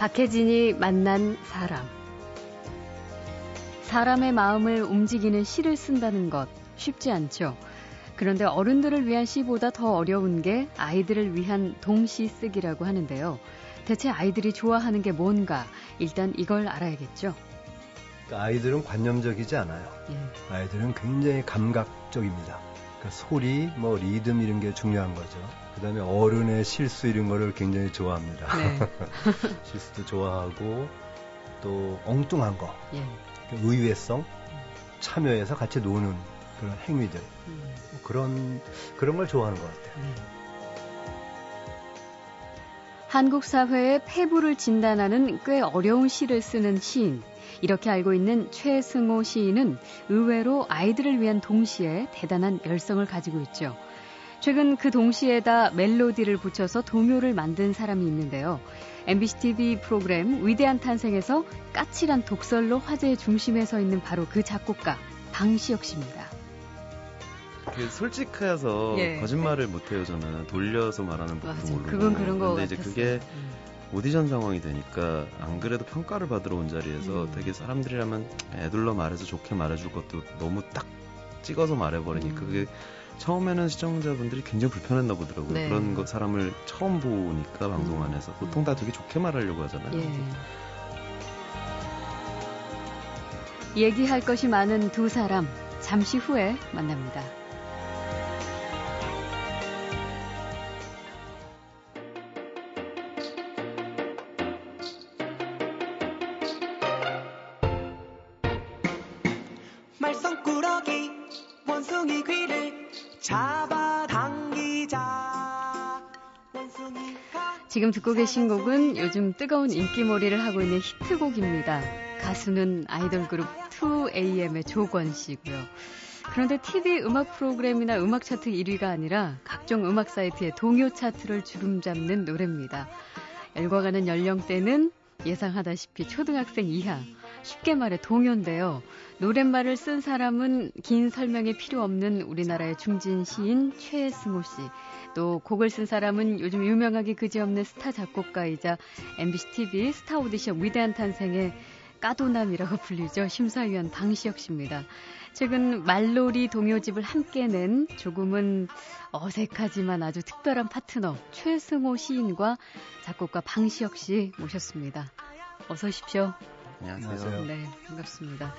박혜진이 만난 사람. 사람의 마음을 움직이는 시를 쓴다는 것 쉽지 않죠. 그런데 어른들을 위한 시보다 더 어려운 게 아이들을 위한 동시 쓰기라고 하는데요. 대체 아이들이 좋아하는 게 뭔가 일단 이걸 알아야겠죠. 그러니까 아이들은 관념적이지 않아요. 예. 아이들은 굉장히 감각적입니다. 그러니까 소리, 뭐 리듬 이런 게 중요한 거죠. 그다음에 어른의 실수 이런 거를 굉장히 좋아합니다. 네. 실수도 좋아하고 또 엉뚱한 거, 예. 그 의외성, 참여해서 같이 노는 그런 행위들 음. 뭐 그런 그런 걸 좋아하는 것 같아요. 네. 한국 사회의 폐부를 진단하는 꽤 어려운 시를 쓰는 시인. 이렇게 알고 있는 최승호 시인은 의외로 아이들을 위한 동시에 대단한 열성을 가지고 있죠. 최근 그 동시에다 멜로디를 붙여서 동요를 만든 사람이 있는데요. MBC TV 프로그램 위대한 탄생에서 까칠한 독설로 화제의 중심에 서 있는 바로 그 작곡가 방시혁 씨입니다. 그 솔직해서 예. 거짓말을 못해요 저는 돌려서 말하는 법도 모르고 그건 그런 거 근데 이제 그게 음. 오디션 상황이 되니까 안 그래도 평가를 받으러 온 자리에서 음. 되게 사람들이라면 애둘러 말해서 좋게 말해줄 것도 너무 딱 찍어서 말해버리니까 음. 그게 처음에는 시청자분들이 굉장히 불편했나 보더라고요. 네. 그런 거 사람을 처음 보니까 방송 음. 안에서 보통 다 되게 좋게 말하려고 하잖아요. 예. 얘기할 것이 많은 두 사람 잠시 후에 만납니다. 지금 듣고 계신 곡은 요즘 뜨거운 인기몰이를 하고 있는 히트곡입니다. 가수는 아이돌 그룹 2AM의 조건 씨고요. 그런데 TV 음악 프로그램이나 음악 차트 1위가 아니라 각종 음악 사이트의 동요 차트를 주름잡는 노래입니다. 열과 가는 연령대는 예상하다시피 초등학생 이하, 쉽게 말해 동요인데요. 노랫말을 쓴 사람은 긴 설명이 필요 없는 우리나라의 중진 시인 최승호 씨. 또 곡을 쓴 사람은 요즘 유명하기 그지없는 스타 작곡가이자 MBC TV 스타 오디션 위대한 탄생의 까도남이라고 불리죠. 심사위원 방시혁 씨입니다. 최근 말놀이 동요집을 함께 낸 조금은 어색하지만 아주 특별한 파트너 최승호 시인과 작곡가 방시혁 씨 모셨습니다. 어서 오십시오. 안녕하세요. 네, 반갑습니다.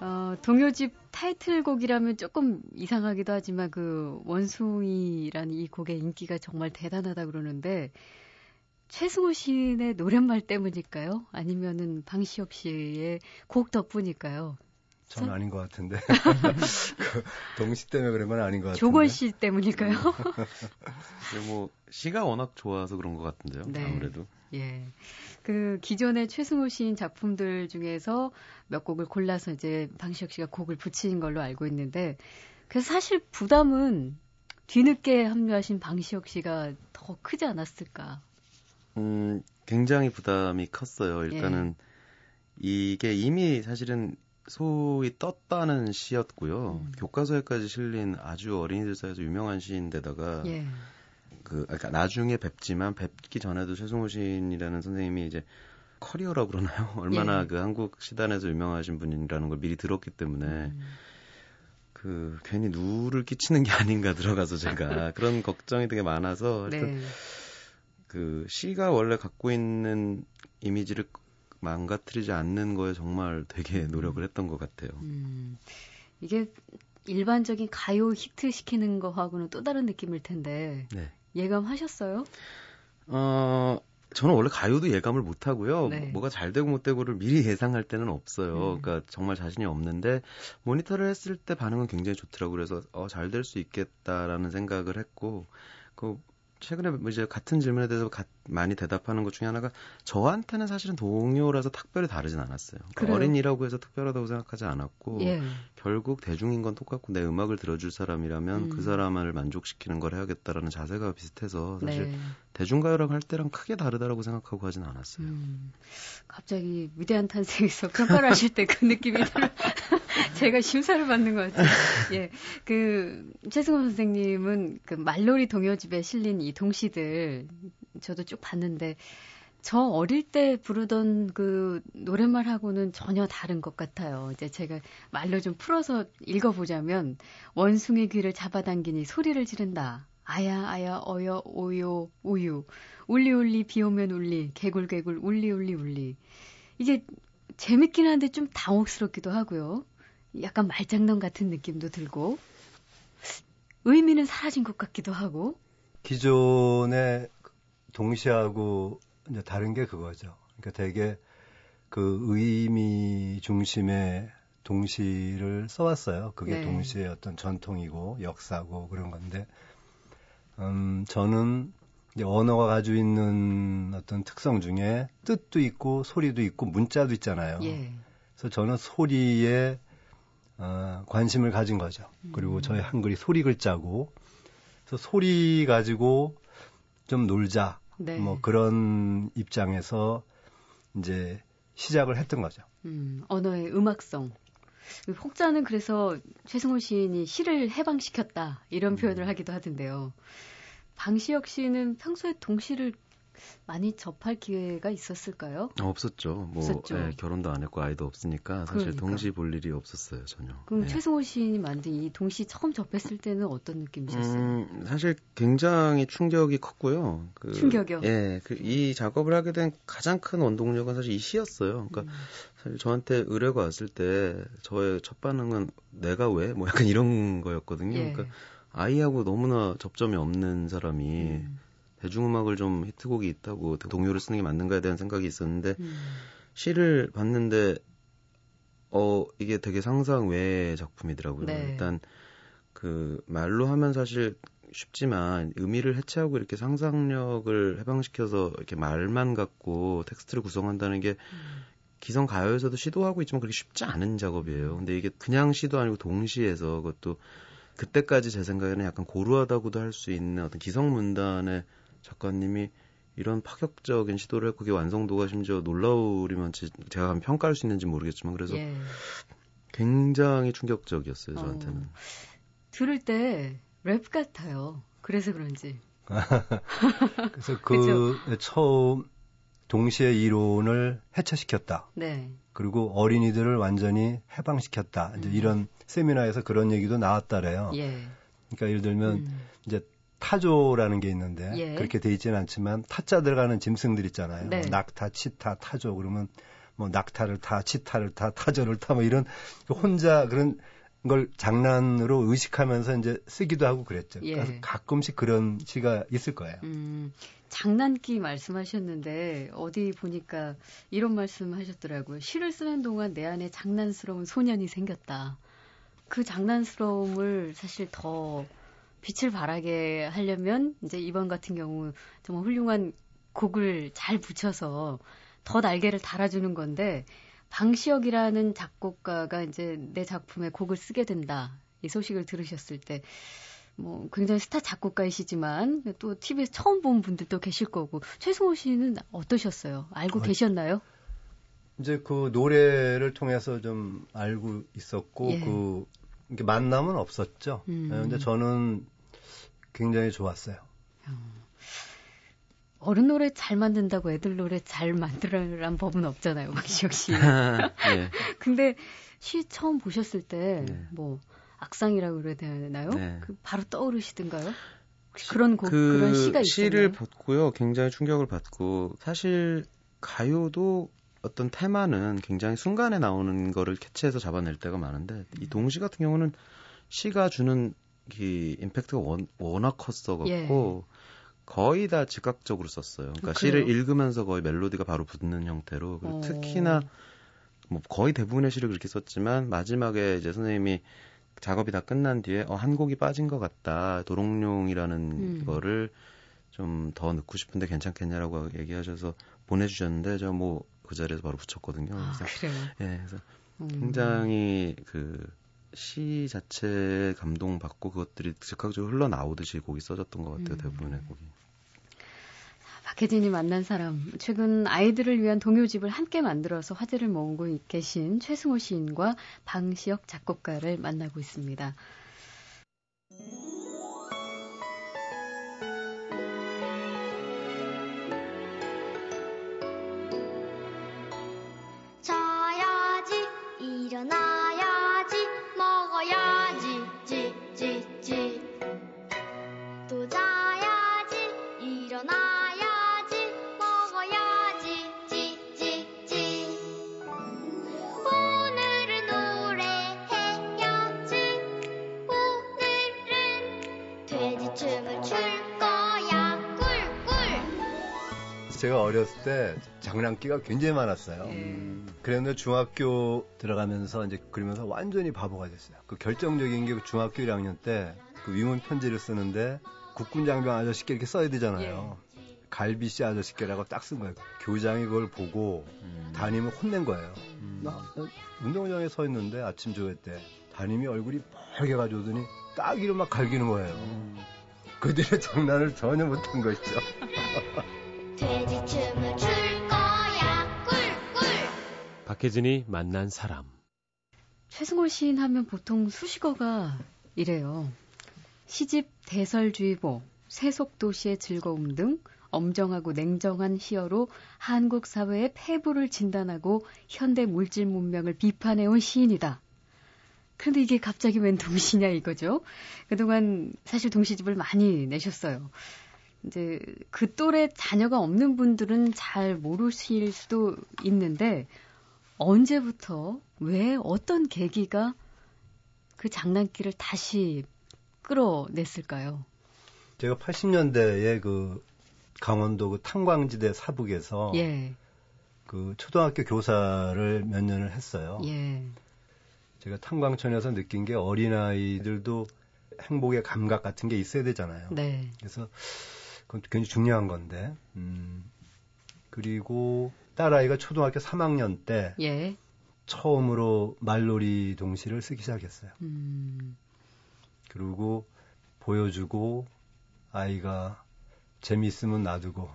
어, 동요집 타이틀곡이라면 조금 이상하기도 하지만 그 원숭이라는 이 곡의 인기가 정말 대단하다 그러는데 최승호 시인의 노랫말 때문일까요? 아니면은 방시혁 씨의 곡 덕분일까요? 저는 아닌 것 같은데. 그 동시 때문에 그런 건 아닌 것 같은데. 조건 씨 때문일까요? 뭐 시가 워낙 좋아서 그런 것 같은데요. 네. 아무래도. 예. 그 기존의 최승호 시인 작품들 중에서 몇 곡을 골라서 이제 방시혁 씨가 곡을 붙인 걸로 알고 있는데 그래서 사실 부담은 뒤늦게 합류하신 방시혁 씨가 더 크지 않았을까? 음, 굉장히 부담이 컸어요. 일단은 예. 이게 이미 사실은 소위 떴다는 시였고요. 음. 교과서에까지 실린 아주 어린이들 사이에서 유명한 시인데다가 예. 그 그러니까 나중에 뵙지만 뵙기 전에도 최승호 시인이라는 선생님이 이제 커리어라고 그러나요? 얼마나 예. 그 한국 시단에서 유명하신 분이라는 걸 미리 들었기 때문에 음. 그 괜히 누를 끼치는 게 아닌가 들어가서 제가 그런 걱정이 되게 많아서 하여튼 네. 그 시가 원래 갖고 있는 이미지를 망가뜨리지 않는 거에 정말 되게 음. 노력을 했던 것 같아요. 음. 이게 일반적인 가요 히트 시키는 거하고는 또 다른 느낌일 텐데 네. 예감하셨어요? 어, 저는 원래 가요도 예감을 못 하고요. 네. 뭐가 잘 되고 못 되고를 미리 예상할 때는 없어요. 음. 그러니까 정말 자신이 없는데 모니터를 했을 때 반응은 굉장히 좋더라고요. 그래서 어, 잘 될 수 있겠다라는 생각을 했고 그 최근에 뭐 이제 같은 질문에 대해서 가, 많이 대답하는 것 중에 하나가 저한테는 사실은 동요라서 특별히 다르진 않았어요. 그러니까 어린이라고 해서 특별하다고 생각하지 않았고 예. 결국 대중인 건 똑같고 내 음악을 들어줄 사람이라면 음. 그 사람을 만족시키는 걸 해야겠다라는 자세가 비슷해서 사실 네. 대중가요랑 할 때랑 크게 다르다라고 생각하고 하진 않았어요. 음. 갑자기 위대한 탄생에서 평가를 하실 때 그 느낌이 들어. 제가 심사를 받는 것 같아요. 예. 그, 최승호 선생님은 그 말놀이 동요집에 실린 이 동시들 저도 쭉 봤는데 저 어릴 때 부르던 그 노랫말하고는 전혀 다른 것 같아요. 이제 제가 말로 좀 풀어서 읽어보자면 원숭이 귀를 잡아당기니 소리를 지른다. 아야 아야 어여 오요 우유 울리 울리 비 오면 울리 개굴 개굴 울리 울리 울리 이게 재밌긴 한데 좀 당혹스럽기도 하고요. 약간 말장난 같은 느낌도 들고 의미는 사라진 것 같기도 하고 기존의 동시하고 이제 다른 게 그거죠. 그러니까 되게 그 의미 중심의 동시를 써왔어요. 그게 네. 동시의 어떤 전통이고 역사고 그런 건데, 음, 저는 이제 언어가 가지고 있는 어떤 특성 중에 뜻도 있고 소리도 있고 문자도 있잖아요. 예. 그래서 저는 소리에 어, 관심을 가진 거죠. 그리고 음. 저희 한글이 소리 글자고, 그래서 소리 가지고 좀 놀자. 네. 뭐 그런 입장에서 이제 시작을 했던 거죠. 음, 언어의 음악성. 혹자는 그래서 최승호 시인이 시를 해방시켰다 이런 음. 표현을 하기도 하던데요. 방시혁 씨는 평소에 동시를 많이 접할 기회가 있었을까요? 어, 없었죠. 뭐 없었죠. 네, 결혼도 안 했고 아이도 없으니까 사실 그러니까. 동시 볼 일이 없었어요 전혀. 그럼 네. 최승호 시인이 만든 이 동시 처음 접했을 때는 어떤 느낌이셨어요? 음, 사실 굉장히 충격이 컸고요. 그, 충격이요? 예, 그, 이 작업을 하게 된 가장 큰 원동력은 사실 이 시였어요. 그러니까 음. 사실 저한테 의뢰가 왔을 때 저의 첫 반응은 내가 왜? 뭐 약간 이런 거였거든요. 예. 그러니까 아이하고 너무나 접점이 없는 사람이 음. 대중음악을 좀 히트곡이 있다고 동요를 쓰는 게 맞는가에 대한 생각이 있었는데 음. 시를 봤는데 어 이게 되게 상상 외의 작품이더라고요. 네. 일단 그 말로 하면 사실 쉽지만 의미를 해체하고 이렇게 상상력을 해방시켜서 이렇게 말만 갖고 텍스트를 구성한다는 게 음. 기성 가요에서도 시도하고 있지만 그렇게 쉽지 않은 작업이에요. 근데 이게 그냥 시도 아니고 동시에서 그것도 그때까지 제 생각에는 약간 고루하다고도 할 수 있는 어떤 기성 문단의 작가님이 이런 파격적인 시도를 했고 그게 완성도가 심지어 놀라우리면 제가 평가할 수 있는지 모르겠지만 그래서 예. 굉장히 충격적이었어요 저한테는. 어, 들을 때 랩 같아요. 그래서 그런지. 그래서 그 처음 동시에 이론을 해체시켰다. 네. 그리고 어린이들을 완전히 해방시켰다. 이제 음. 이런 세미나에서 그런 얘기도 나왔다래요. 예. 그러니까 예를 들면 음. 이제 타조라는 게 있는데 예. 그렇게 돼 있지는 않지만 타자 들어가는 짐승들 있잖아요. 네. 뭐 낙타, 치타, 타조 그러면 뭐 낙타를 타, 치타를 타, 타조를 타 뭐 이런 그 혼자 그런 걸 장난으로 의식하면서 이제 쓰기도 하고 그랬죠. 예. 그래서 가끔씩 그런 시가 있을 거예요. 음, 장난기 말씀하셨는데 어디 보니까 이런 말씀하셨더라고요. 시를 쓰는 동안 내 안에 장난스러운 소년이 생겼다. 그 장난스러움을 사실 더 빛을 발하게 하려면 이제 이번 같은 경우 정말 훌륭한 곡을 잘 붙여서 더 날개를 달아주는 건데 방시혁이라는 작곡가가 이제 내 작품에 곡을 쓰게 된다. 이 소식을 들으셨을 때, 뭐, 굉장히 스타 작곡가이시지만, 또 TV에서 처음 본 분들도 계실 거고, 최승호 씨는 어떠셨어요? 알고 어, 계셨나요? 이제 그 노래를 통해서 좀 알고 있었고, 예. 그 이렇게 만남은 없었죠. 음. 네, 근데 저는 굉장히 좋았어요. 어. 어른 노래 잘 만든다고 애들 노래 잘 만들어란 법은 없잖아요, 박시혁 씨. 네. 근데 시 처음 보셨을 때, 네. 뭐, 악상이라고 그래야 되나요? 네. 그 바로 떠오르시던가요? 그런 곡, 그 그런 시가 있어요. 시를 듣고요, 굉장히 충격을 받고, 사실 가요도 어떤 테마는 굉장히 순간에 나오는 거를 캐치해서 잡아낼 때가 많은데 이 음. 동시 같은 경우는 시가 주는 이 임팩트가 원, 워낙 컸어갖고 예. 거의 다 즉각적으로 썼어요. 그러니까 그래요? 시를 읽으면서 거의 멜로디가 바로 붙는 형태로 그리고 어. 특히나 뭐 거의 대부분의 시를 그렇게 썼지만 마지막에 이제 선생님이 작업이 다 끝난 뒤에 어, 한 곡이 빠진 것 같다 도롱뇽이라는 음. 거를 좀 더 넣고 싶은데 괜찮겠냐라고 얘기하셔서 보내주셨는데 저 뭐 그 자리에서 바로 붙였거든요. 아, 그래서, 그래요? 예, 그래서 음. 굉장히 그 시 자체에 감동받고 그것들이 즉각적으로 흘러나오듯이 곡이 써졌던 것 같아요. 음. 대부분의 곡이. 박혜진이 만난 사람, 최근 아이들을 위한 동요집을 함께 만들어서 화제를 모으고 계신 최승호 시인과 방시혁 작곡가를 만나고 있습니다. 제가 어렸을 때 장난기가 굉장히 많았어요. 음. 그랬는데 중학교 들어가면서 이제 그러면서 완전히 바보가 됐어요. 그 결정적인 게 중학교 1학년 때 그 위문 편지를 쓰는데 국군 장병 아저씨께 이렇게 써야 되잖아요. 예. 갈비씨 아저씨께라고 딱 쓴 거예요. 교장이 그걸 보고 음. 담임을 혼낸 거예요. 음. 나, 나 운동장에 서 있는데 아침 조회 때 담임이 얼굴이 빨개가지고 오더니 따기로 막 갈기는 거예요. 음. 그들의 장난을 전혀 못한 것이죠. 돼지춤을 출 거야 꿀꿀. 박혜진이 만난 사람. 최승호 시인 하면 보통 수식어가 이래요. 시집 대설주의보, 세속도시의 즐거움 등 엄정하고 냉정한 시어로 한국 사회의 폐부를 진단하고 현대 물질 문명을 비판해온 시인이다. 그런데 이게 갑자기 웬 동시냐 이거죠. 그동안 사실 동시집을 많이 내셨어요. 이제 그 또래 자녀가 없는 분들은 잘 모르실 수도 있는데 언제부터 왜 어떤 계기가 그 장난기를 다시 끌어냈을까요? 제가 80년대에 그 강원도 그 탄광지대 사북에서 예. 그 초등학교 교사를 몇 년을 했어요. 예. 제가 탄광촌에서 느낀 게 어린아이들도 행복의 감각 같은 게 있어야 되잖아요. 네. 그래서 그건 굉장히 중요한 건데, 음, 그리고 딸아이가 초등학교 3학년 때 예. 처음으로 말놀이 동시를 쓰기 시작했어요. 음. 그리고 보여주고 아이가 재미있으면 놔두고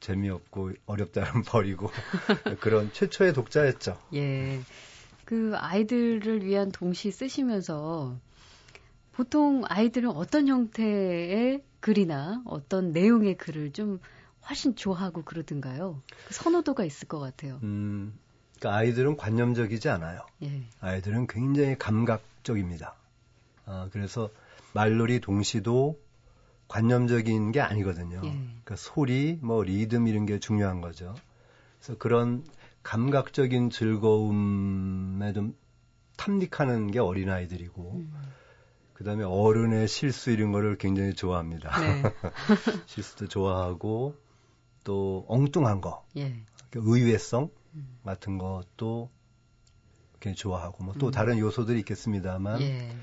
재미없고 어렵다면 버리고 그런 최초의 독자였죠. 예. 그 아이들을 위한 동시 쓰시면서 보통 아이들은 어떤 형태의 글이나 어떤 내용의 글을 좀 훨씬 좋아하고 그러던가요? 그 선호도가 있을 것 같아요. 음, 그러니까 아이들은 관념적이지 않아요. 예. 아이들은 굉장히 감각적입니다. 아, 그래서 말놀이 동시도 관념적인 게 아니거든요. 예. 그러니까 소리, 뭐 리듬 이런 게 중요한 거죠. 그래서 그런 감각적인 즐거움에 좀 탐닉하는 게 어린아이들이고, 음. 그 다음에 어른의 실수 이런 거를 굉장히 좋아합니다. 네. 실수도 좋아하고, 또 엉뚱한 거, 예. 의외성 음. 같은 것도 굉장히 좋아하고, 뭐또 음. 다른 요소들이 있겠습니다만, 예.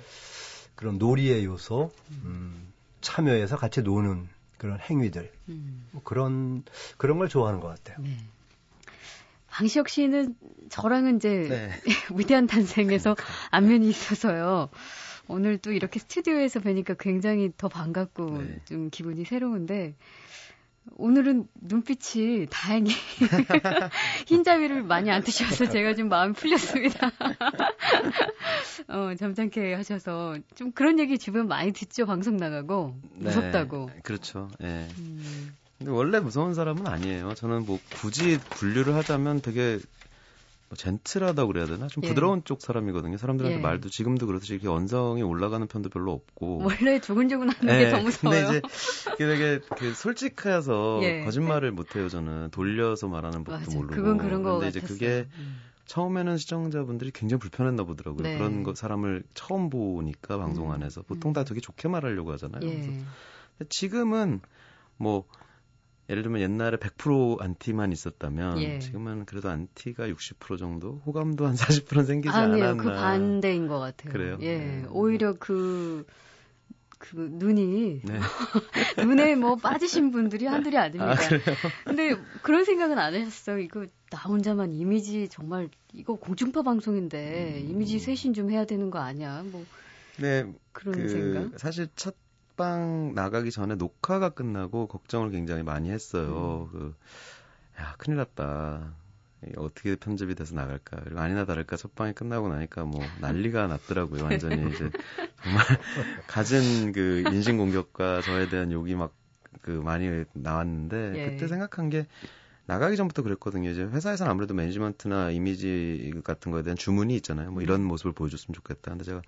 그런 놀이의 요소, 음, 음 참여해서 같이 노는 그런 행위들, 음. 뭐 그런, 그런 걸 좋아하는 것 같아요. 네. 방시혁 씨는 저랑은 이제 네. 위대한 탄생에서 안면이 있어서요. 오늘 또 이렇게 스튜디오에서 뵈니까 굉장히 더 반갑고 네. 좀 기분이 새로운데 오늘은 눈빛이 다행히 흰자위를 많이 안 드셔서 제가 좀 마음이 풀렸습니다. 어, 점잖게 하셔서 좀 그런 얘기 주변 많이 듣죠. 방송 나가고 무섭다고. 네, 그렇죠. 예. 네. 음. 근데 원래 무서운 사람은 아니에요. 저는 뭐 굳이 분류를 하자면 되게 뭐 젠틀하다고 그래야 되나? 좀 예. 부드러운 쪽 사람이거든요. 사람들한테 예. 말도 지금도 그렇듯이 이렇게 언성이 올라가는 편도 별로 없고. 원래 조근조근한 예. 게더 무서워요. 근데 이제 되게 그 솔직해서 예. 거짓말을 못 해요. 저는 돌려서 말하는 법도 맞아. 모르고. 그건 그런 거 근데 이제 그게 음. 처음에는 시청자분들이 굉장히 불편했나 보더라고요. 네. 그런 거 사람을 처음 보니까 방송 음. 안에서 보통 다 음. 되게 좋게 말하려고 하잖아요. 예. 그래서 지금은 뭐 예를 들면 옛날에 100% 안티만 있었다면 예. 지금은 그래도 안티가 60% 정도, 호감도 한 40% 생기지 아니요, 않았나. 그 반대인 것 같아요. 그래요? 예, 네. 오히려 그, 그 눈이 네. 눈에 뭐 빠지신 분들이 한둘이 아닙니다. 아, 근데 그런 생각은 안 하셨어요. 이거 나 혼자만 이미지 정말 이거 공중파 방송인데 음. 이미지 쇄신 좀 해야 되는 거 아니야? 뭐 네, 그런 그, 생각. 사실 첫 팟빵 나가기 전에 녹화가 끝나고 걱정을 굉장히 많이 했어요. 음. 그, 야, 큰일 났다. 어떻게 편집이 돼서 나갈까. 그리고 아니나 다를까 첫 방이 끝나고 나니까 뭐 난리가 났더라고요. 완전히 이제 정말 갖은 그 인신 공격과 저에 대한 욕이 막 그 많이 나왔는데 예. 그때 생각한 게 나가기 전부터 그랬거든요. 이제 회사에서는 아무래도 매니지먼트나 이미지 같은 거에 대한 주문이 있잖아요. 뭐 이런 음. 모습을 보여줬으면 좋겠다. 근데 제가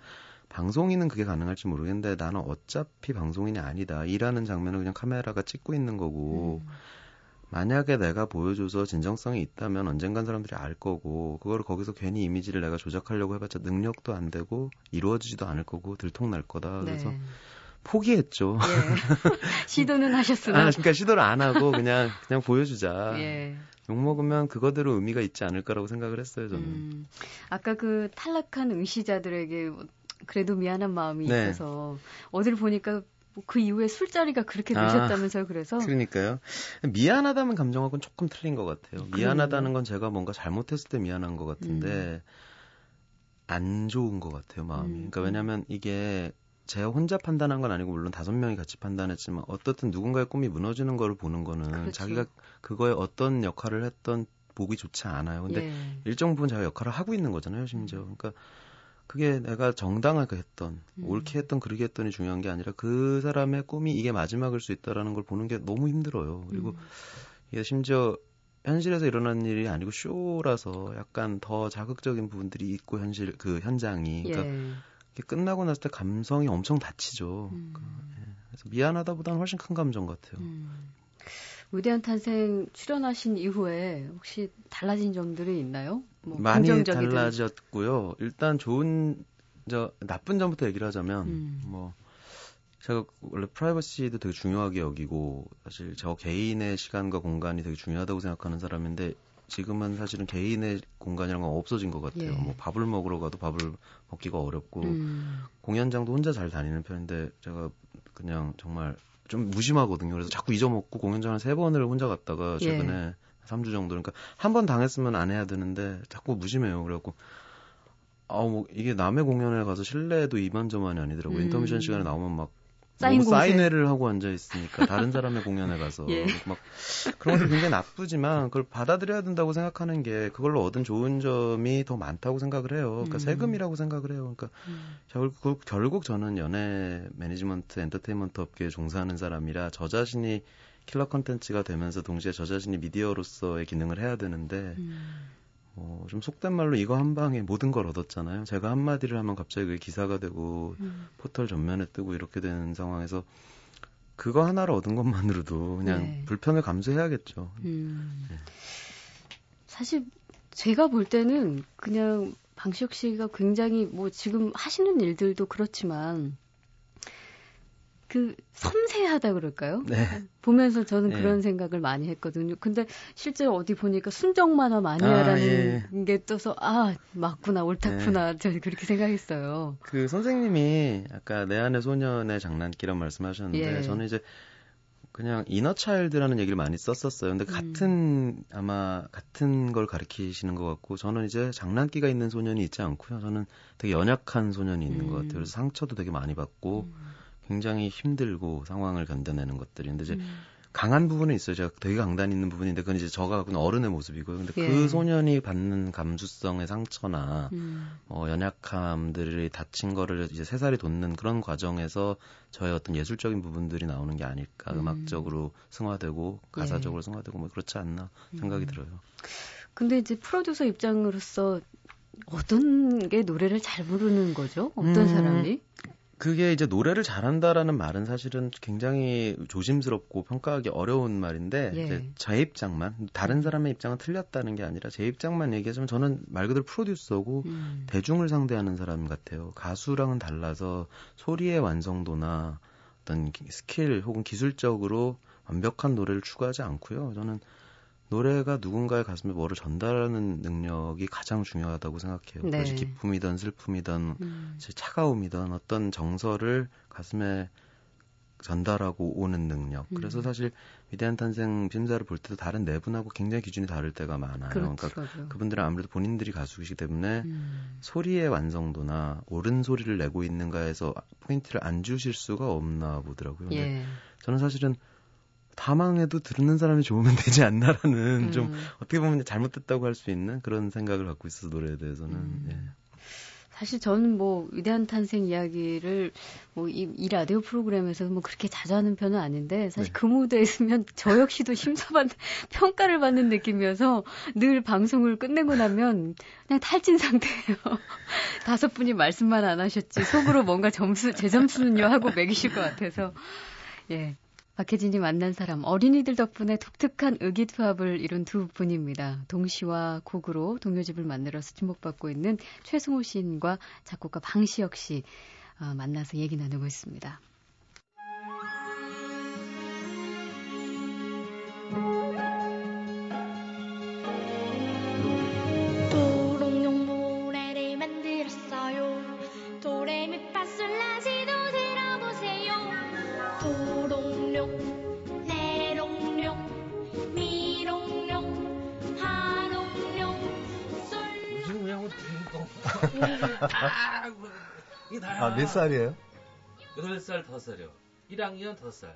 방송인은 그게 가능할지 모르겠는데 나는 어차피 방송인이 아니다. 일하는 장면을 그냥 카메라가 찍고 있는 거고 음. 만약에 내가 보여줘서 진정성이 있다면 언젠간 사람들이 알 거고 그거를 거기서 괜히 이미지를 내가 조작하려고 해봤자 능력도 안 되고 이루어지지도 않을 거고 들통날 거다. 그래서 네. 포기했죠. 예. 시도는 하셨으나. 아, 그러니까 시도를 안 하고 그냥 그냥 보여주자. 예. 욕 먹으면 그거대로 의미가 있지 않을 까라고 생각을 했어요, 저는. 음, 아까 그 탈락한 응시자들에게 그래도 미안한 마음이 네. 있어서 어딜 보니까 그 이후에 술자리가 그렇게 되셨다면서요, 아, 그래서? 그러니까요. 미안하다는 감정하고는 조금 틀린 것 같아요. 미안하다는 건 제가 뭔가 잘못했을 때 미안한 것 같은데, 음. 안 좋은 것 같아요, 마음이. 음. 그러니까 왜냐면 이게 제가 혼자 판단한 건 아니고 물론 다섯 명이 같이 판단했지만 어떻든 누군가의 꿈이 무너지는 걸 보는 거는 그렇죠. 자기가 그거에 어떤 역할을 했던 보기 좋지 않아요. 근데 예. 일정 부분 자기가 역할을 하고 있는 거잖아요, 심지어. 음. 그러니까 그게 내가 정당하게 했던, 음. 옳게 했던, 그르게 했던이 중요한 게 아니라 그 사람의 꿈이 이게 마지막일 수 있다라는 걸 보는 게 너무 힘들어요. 그리고 음. 이게 심지어 현실에서 일어나는 일이 아니고 쇼라서 약간 더 자극적인 부분들이 있고 현실 그 현장이 그러니까 예. 끝나고 났을 때 감성이 엄청 다치죠. 음. 그, 예. 그래서 미안하다보다는 훨씬 큰 감정 같아요. 음. 위대한 탄생 출연하신 이후에 혹시 달라진 점들이 있나요? 뭐 많이 긍정적이든. 달라졌고요. 일단 좋은 저 나쁜 점부터 얘기를 하자면 음. 뭐 제가 원래 프라이버시도 되게 중요하게 여기고 사실 저 개인의 시간과 공간이 되게 중요하다고 생각하는 사람인데 지금은 사실은 개인의 공간이란 건 없어진 것 같아요. 예. 뭐 밥을 먹으러 가도 밥을 먹기가 어렵고 음. 공연장도 혼자 잘 다니는 편인데 제가 그냥 정말 좀 무심하거든요. 그래서 자꾸 잊어먹고 공연장을 세 번을 혼자 갔다가 예. 최근에 예. 3주 정도 그러니까 한 번 당했으면 안 해야 되는데 자꾸 무심해요. 그래갖고 아뭐 이게 남의 공연에 가서 실례도 이만저만이 아니더라고 요. 음. 인터미션 시간에 나오면 막 사인 너무 사인회를 하고 앉아 있으니까 다른 사람의 공연에 가서 예. 막 그런 것도 굉장히 나쁘지만 그걸 받아들여야 된다고 생각하는 게 그걸로 얻은 좋은 점이 더 많다고 생각을 해요. 그러니까 음. 세금이라고 생각을 해요. 그러니까 음. 결국 결국 저는 연예 매니지먼트 엔터테인먼트 업계에 종사하는 사람이라 저 자신이 킬러 컨텐츠가 되면서 동시에 저 자신이 미디어로서의 기능을 해야 되는데 음. 어, 좀 속된 말로 이거 한 방에 모든 걸 얻었잖아요. 제가 한마디를 하면 갑자기 그게 기사가 되고 음. 포털 전면에 뜨고 이렇게 되는 상황에서 그거 하나를 얻은 것만으로도 그냥 네. 불편을 감수해야겠죠. 음. 네. 사실 제가 볼 때는 그냥 방시혁 씨가 굉장히 뭐 지금 하시는 일들도 그렇지만 그 섬세하다 그럴까요? 네. 보면서 저는 네. 그런 생각을 많이 했거든요. 근데 실제 어디 보니까 순정만화 마니아라는 아, 예. 게 떠서 아 맞구나 옳다구나 네. 저는 그렇게 생각했어요. 그 선생님이 아까 내 안의 소년의 장난기란 말씀하셨는데 예. 저는 이제 그냥 이너차일드라는 얘기를 많이 썼었어요. 근데 음. 같은 아마 같은 걸 가리키시는 것 같고 저는 이제 장난기가 있는 소년이 있지 않고요. 저는 되게 연약한 소년이 있는 음. 것 같아요. 그래서 상처도 되게 많이 받고. 음. 굉장히 힘들고 상황을 견뎌내는 것들이 근데 이제 음. 강한 부분은 있어요. 제가 되게 강단 있는 부분인데 그건 이제 저가 갖고 있는 어른의 모습이고요. 근데 그 예. 그 소년이 받는 감수성의 상처나 음. 어, 연약함들이 다친 거를 이제 세 살이 돋는 그런 과정에서 저의 어떤 예술적인 부분들이 나오는 게 아닐까. 음. 악적으로 승화되고 가사적으로 예. 승화되고 뭐 그렇지 않나 생각이 음. 들어요. 근데 이제 프로듀서 입장으로서 어떤 게 노래를 잘 부르는 거죠? 어떤 음, 사람이? 그게 이제 노래를 잘한다라는 말은 사실은 굉장히 조심스럽고 평가하기 어려운 말인데 예. 이제 제 입장만 다른 사람의 입장은 틀렸다는 게 아니라 제 입장만 얘기하자면 저는 말 그대로 프로듀서고 음. 대중을 상대하는 사람 같아요. 가수랑은 달라서 소리의 완성도나 어떤 스킬 혹은 기술적으로 완벽한 노래를 추구하지 않고요. 저는 노래가 누군가의 가슴에 뭐를 전달하는 능력이 가장 중요하다고 생각해요. 네. 그것이 기쁨이든 슬픔이든 음. 차가움이든 어떤 정서를 가슴에 전달하고 오는 능력. 음. 그래서 사실 위대한 탄생 심사를 볼 때도 다른 네 분하고 굉장히 기준이 다를 때가 많아요. 그러니까 그분들은 아무래도 본인들이 가수이기 때문에 음. 소리의 완성도나 옳은 소리를 내고 있는가에서 포인트를 안 주실 수가 없나 보더라고요. 예. 저는 사실은 다망해도 듣는 사람이 좋으면 되지 않나라는 음. 좀 어떻게 보면 잘못됐다고 할 수 있는 그런 생각을 갖고 있어서 노래에 대해서는 음. 예. 사실 저는 뭐 위대한 탄생 이야기를 뭐이 이 라디오 프로그램에서 뭐 그렇게 자주 하는 편은 아닌데 사실 네. 그 무대에 있으면 저 역시도 심사받 평가를 받는 느낌이어서 늘 방송을 끝내고 나면 그냥 탈진 상태예요. 다섯 분이 말씀만 안 하셨지 속으로 뭔가 점수 제 점수는요 하고 매기실 것 같아서 예 박혜진이 만난 사람, 어린이들 덕분에 독특한 의기투합을 이룬 두 분입니다. 동시와 곡으로 동요집을 만들어서 주목받고 있는 최승호 시인과 작곡가 방시혁 씨 어, 만나서 얘기 나누고 있습니다. 아, 뭐, 이게 다야. 아, 몇 살이에요? 8살, 5살이요. 1학년, 5살.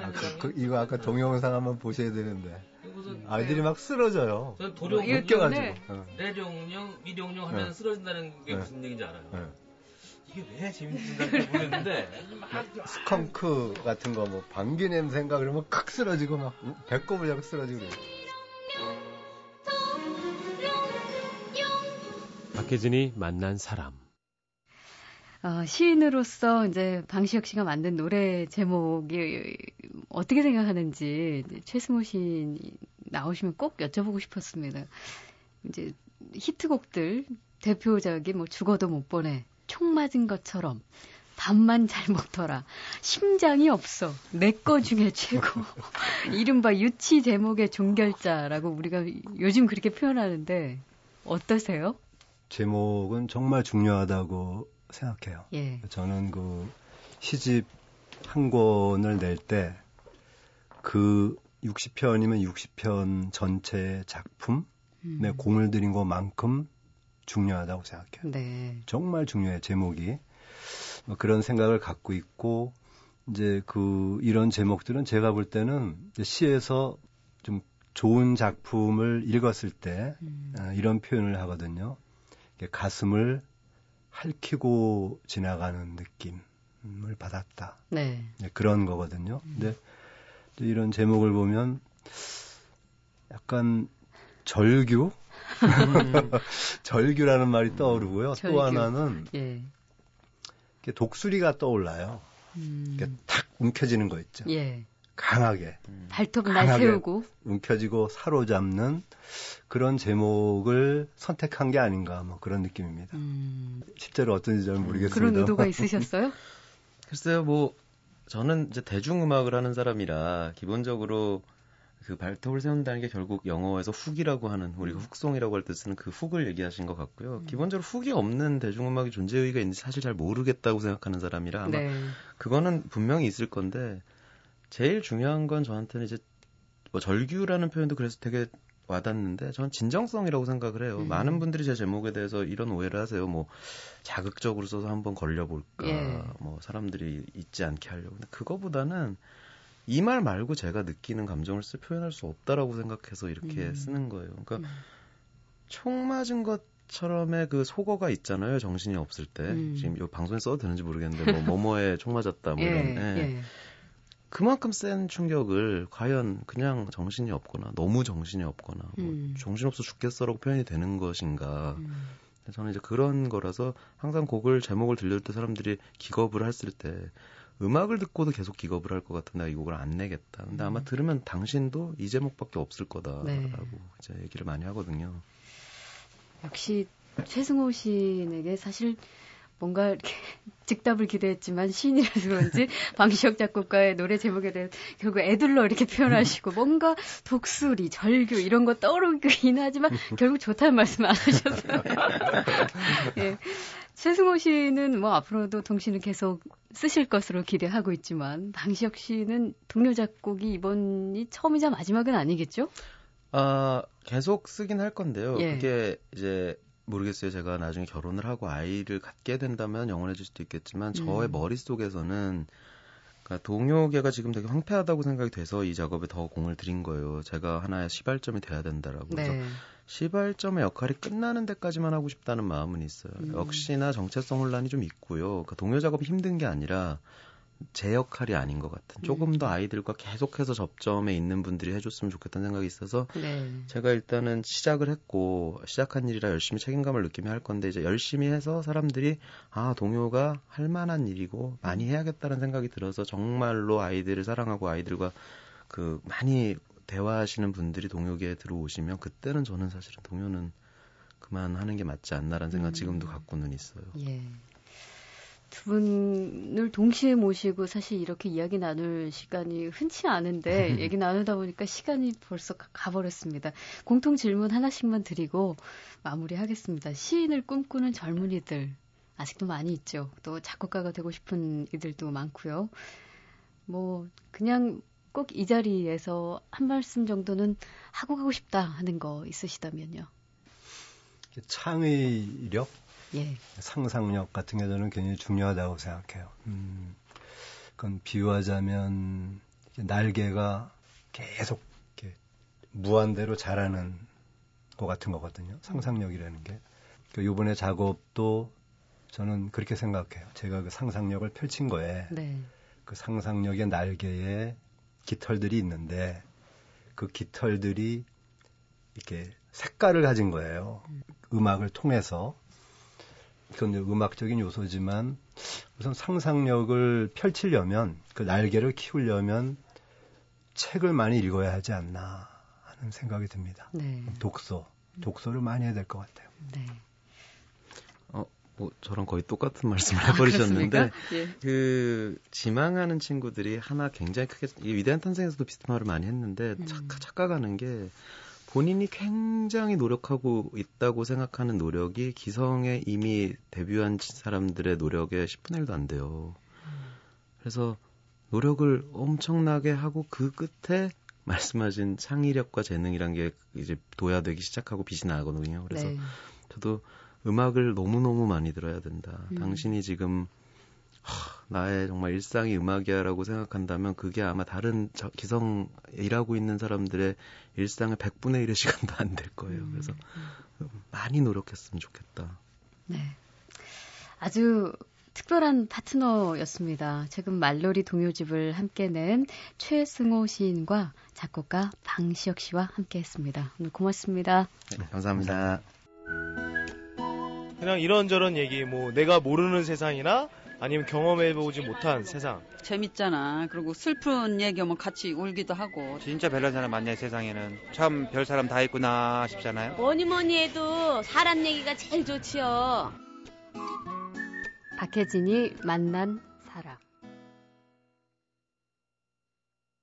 아, 그, 그, 이거 아까 동영상 한번 보셔야 되는데. 아이들이 막 쓰러져요. 전 도룡, 웃겨가지고. 내룡룡, 미룡룡 하면 네. 쓰러진다는 게 네. 무슨 얘기인지 알아요. 네. 이게 왜 재밌는지 모르겠는데 스컹크 같은 거 뭐 방귀 냄새인가 그러면 칵 쓰러지고 막 배꼽을 잡고 쓰러지고 그래요. 박혜진이 만난 사람. 어, 시인으로서 이제 방시혁 씨가 만든 노래 제목이 어떻게 생각하는지 최승호 시인 나오시면 꼭 여쭤보고 싶었습니다. 이제 히트곡들 대표작이 뭐 죽어도 못 보내, 총 맞은 것처럼 밥만 잘 먹더라. 심장이 없어. 내 거 중에 최고. 이른바 유치 제목의 종결자라고 우리가 요즘 그렇게 표현하는데 어떠세요? 제목은 정말 중요하다고 생각해요. 예. 저는 그 시집 한 권을 낼 때 그 60편이면 60편 전체 작품에 음. 공을 들인 것만큼 중요하다고 생각해요. 네. 정말 중요해 제목이 뭐 그런 생각을 갖고 있고 이제 그 이런 제목들은 제가 볼 때는 시에서 좀 좋은 작품을 읽었을 때 음. 어, 이런 표현을 하거든요. 가슴을 핥히고 지나가는 느낌을 받았다. 네. 네 그런 거거든요. 음. 근데 이런 제목을 보면 약간 절규? 절규라는 말이 떠오르고요. 절규. 또 하나는 예. 독수리가 떠올라요. 음. 탁 움켜지는 거 있죠. 예. 강하게. 음. 발톱 날 세우고. 움켜지고 사로잡는 그런 제목을 선택한 게 아닌가 뭐 그런 느낌입니다. 음. 실제로 어떤지 잘 모르겠습니다. 그런 의도가 있으셨어요? 글쎄요, 뭐 저는 이제 대중음악을 하는 사람이라 기본적으로 그 발톱을 세운다는 게 결국 영어에서 훅이라고 하는 우리가 훅송이라고 할 때 쓰는 그 훅을 얘기하신 것 같고요. 음. 기본적으로 훅이 없는 대중음악이 존재 의의가 있는지 사실 잘 모르겠다고 생각하는 사람이라 아마 네. 그거는 분명히 있을 건데 제일 중요한 건 저한테는 이제 뭐 절규라는 표현도 그래서 되게 와닿는데 저는 진정성이라고 생각을 해요. 음. 많은 분들이 제 제목에 대해서 이런 오해를 하세요. 뭐 자극적으로 써서 한번 걸려볼까, 예. 뭐 사람들이 잊지 않게 하려고. 근데 그거보다는 이 말 말고 제가 느끼는 감정을 쓰 표현할 수 없다라고 생각해서 이렇게 음. 쓰는 거예요. 그러니까 음. 총 맞은 것처럼의 그 속어가 있잖아요. 정신이 없을 때 음. 지금 이 방송에 써도 되는지 모르겠는데 뭐 뭐뭐에 총 맞았다 뭐 예, 이런. 예. 예. 그만큼 센 충격을 과연 그냥 정신이 없거나 너무 정신이 없거나 뭐 음. 정신없어 죽겠어라고 표현이 되는 것인가. 음. 저는 이제 그런 거라서 항상 곡을 제목을 들릴 때 사람들이 기겁을 했을 때 음악을 듣고도 계속 기겁을 할 것 같은데 내가 이 곡을 안 내겠다. 근데 아마 음. 들으면 당신도 이 제목밖에 없을 거다라고 네. 이제 얘기를 많이 하거든요. 역시 최승호 시인에게 사실 뭔가 이렇게 즉답을 기대했지만 시인이라서 그런지 방시혁 작곡가의 노래 제목에 대해 결국 애들로 이렇게 표현하시고 뭔가 독수리, 절규 이런 거 떠오르긴 하지만 결국 좋다는 말씀 안 하셨어요. 예. 최승호 씨는 뭐 앞으로도 동시는 계속 쓰실 것으로 기대하고 있지만 방시혁 씨는 동료 작곡이 이번이 처음이자 마지막은 아니겠죠? 아 계속 쓰긴 할 건데요. 예. 그게 이제 모르겠어요. 제가 나중에 결혼을 하고 아이를 갖게 된다면 영원해질 수도 있겠지만 저의 음. 머릿속에서는 그러니까 동요계가 지금 되게 황폐하다고 생각이 돼서 이 작업에 더 공을 들인 거예요. 제가 하나의 시발점이 돼야 된다라고. 그래서 네. 시발점의 역할이 끝나는 데까지만 하고 싶다는 마음은 있어요. 음. 역시나 정체성 혼란이 좀 있고요. 그러니까 동요 작업이 힘든 게 아니라 제 역할이 아닌 것 같은 조금 더 음. 아이들과 계속해서 접점에 있는 분들이 해줬으면 좋겠다는 생각이 있어서 네. 제가 일단은 시작을 했고 시작한 일이라 열심히 책임감을 느끼며 할 건데 이제 열심히 해서 사람들이 아 동요가 할 만한 일이고 많이 음. 해야겠다는 생각이 들어서 정말로 아이들을 사랑하고 아이들과 그 많이 대화하시는 분들이 동요계에 들어오시면 그때는 저는 사실은 동요는 그만하는 게 맞지 않나라는 생각 음. 지금도 갖고는 있어요. 예. 두 분을 동시에 모시고 사실 이렇게 이야기 나눌 시간이 흔치 않은데 얘기 나누다 보니까 시간이 벌써 가버렸습니다. 공통 질문 하나씩만 드리고 마무리하겠습니다. 시인을 꿈꾸는 젊은이들 아직도 많이 있죠. 또 작곡가가 되고 싶은 이들도 많고요. 뭐 그냥 꼭 이 자리에서 한 말씀 정도는 하고 가고 싶다 하는 거 있으시다면요. 창의력 예. 상상력 같은 게 저는 굉장히 중요하다고 생각해요. 음, 그건 비유하자면 날개가 계속 이렇게 무한대로 자라는 것 같은 거거든요. 상상력이라는 게. 그 요번에 작업도 저는 그렇게 생각해요. 제가 그 상상력을 펼친 거에 네. 그 상상력의 날개에 깃털들이 있는데 그 깃털들이 이렇게 색깔을 가진 거예요. 음 악을 통해서. 그건 음악적인 요소지만 우선 상상력을 펼치려면 그 날개를 키우려면 책을 많이 읽어야 하지 않나 하는 생각이 듭니다. 네. 독서, 독서를 많이 해야 될 것 같아요. 네. 뭐 저랑 거의 똑같은 말씀을 아, 해버리셨는데 아, 예. 그 지망하는 친구들이 하나 굉장히 크게 이 위대한 탄생에서도 비슷한 말을 많이 했는데 음. 착, 착각하는 게 본인이 굉장히 노력하고 있다고 생각하는 노력이 기성에 이미 데뷔한 사람들의 노력의 10분의 1도 안 돼요. 그래서 노력을 엄청나게 하고 그 끝에 말씀하신 창의력과 재능이란 게 이제 도야되기 시작하고 빛이 나거든요. 그래서 네. 저도 음악을 너무너무 많이 들어야 된다. 음. 당신이 지금 하, 나의 정말 일상이 음악이야라고 생각한다면 그게 아마 다른 저, 기성 일하고 있는 사람들의 일상의 100분의 1의 시간도 안 될 거예요. 음. 그래서 많이 노력했으면 좋겠다. 네. 아주 특별한 파트너였습니다. 최근 말놀이 동요집을 함께 낸 최승호 시인과 작곡가 방시혁 씨와 함께 했습니다. 오늘 고맙습니다. 네, 감사합니다. 그냥 이런저런 얘기, 뭐 내가 모르는 세상이나 아니면 경험해보지 못한 세상. 재밌잖아. 그리고 슬픈 얘기하면 같이 울기도 하고. 진짜 별난 사람 많네 세상에는. 참 별 사람 다 있구나 싶잖아요. 뭐니 뭐니 해도 사람 얘기가 제일 좋지요. 박혜진이 만난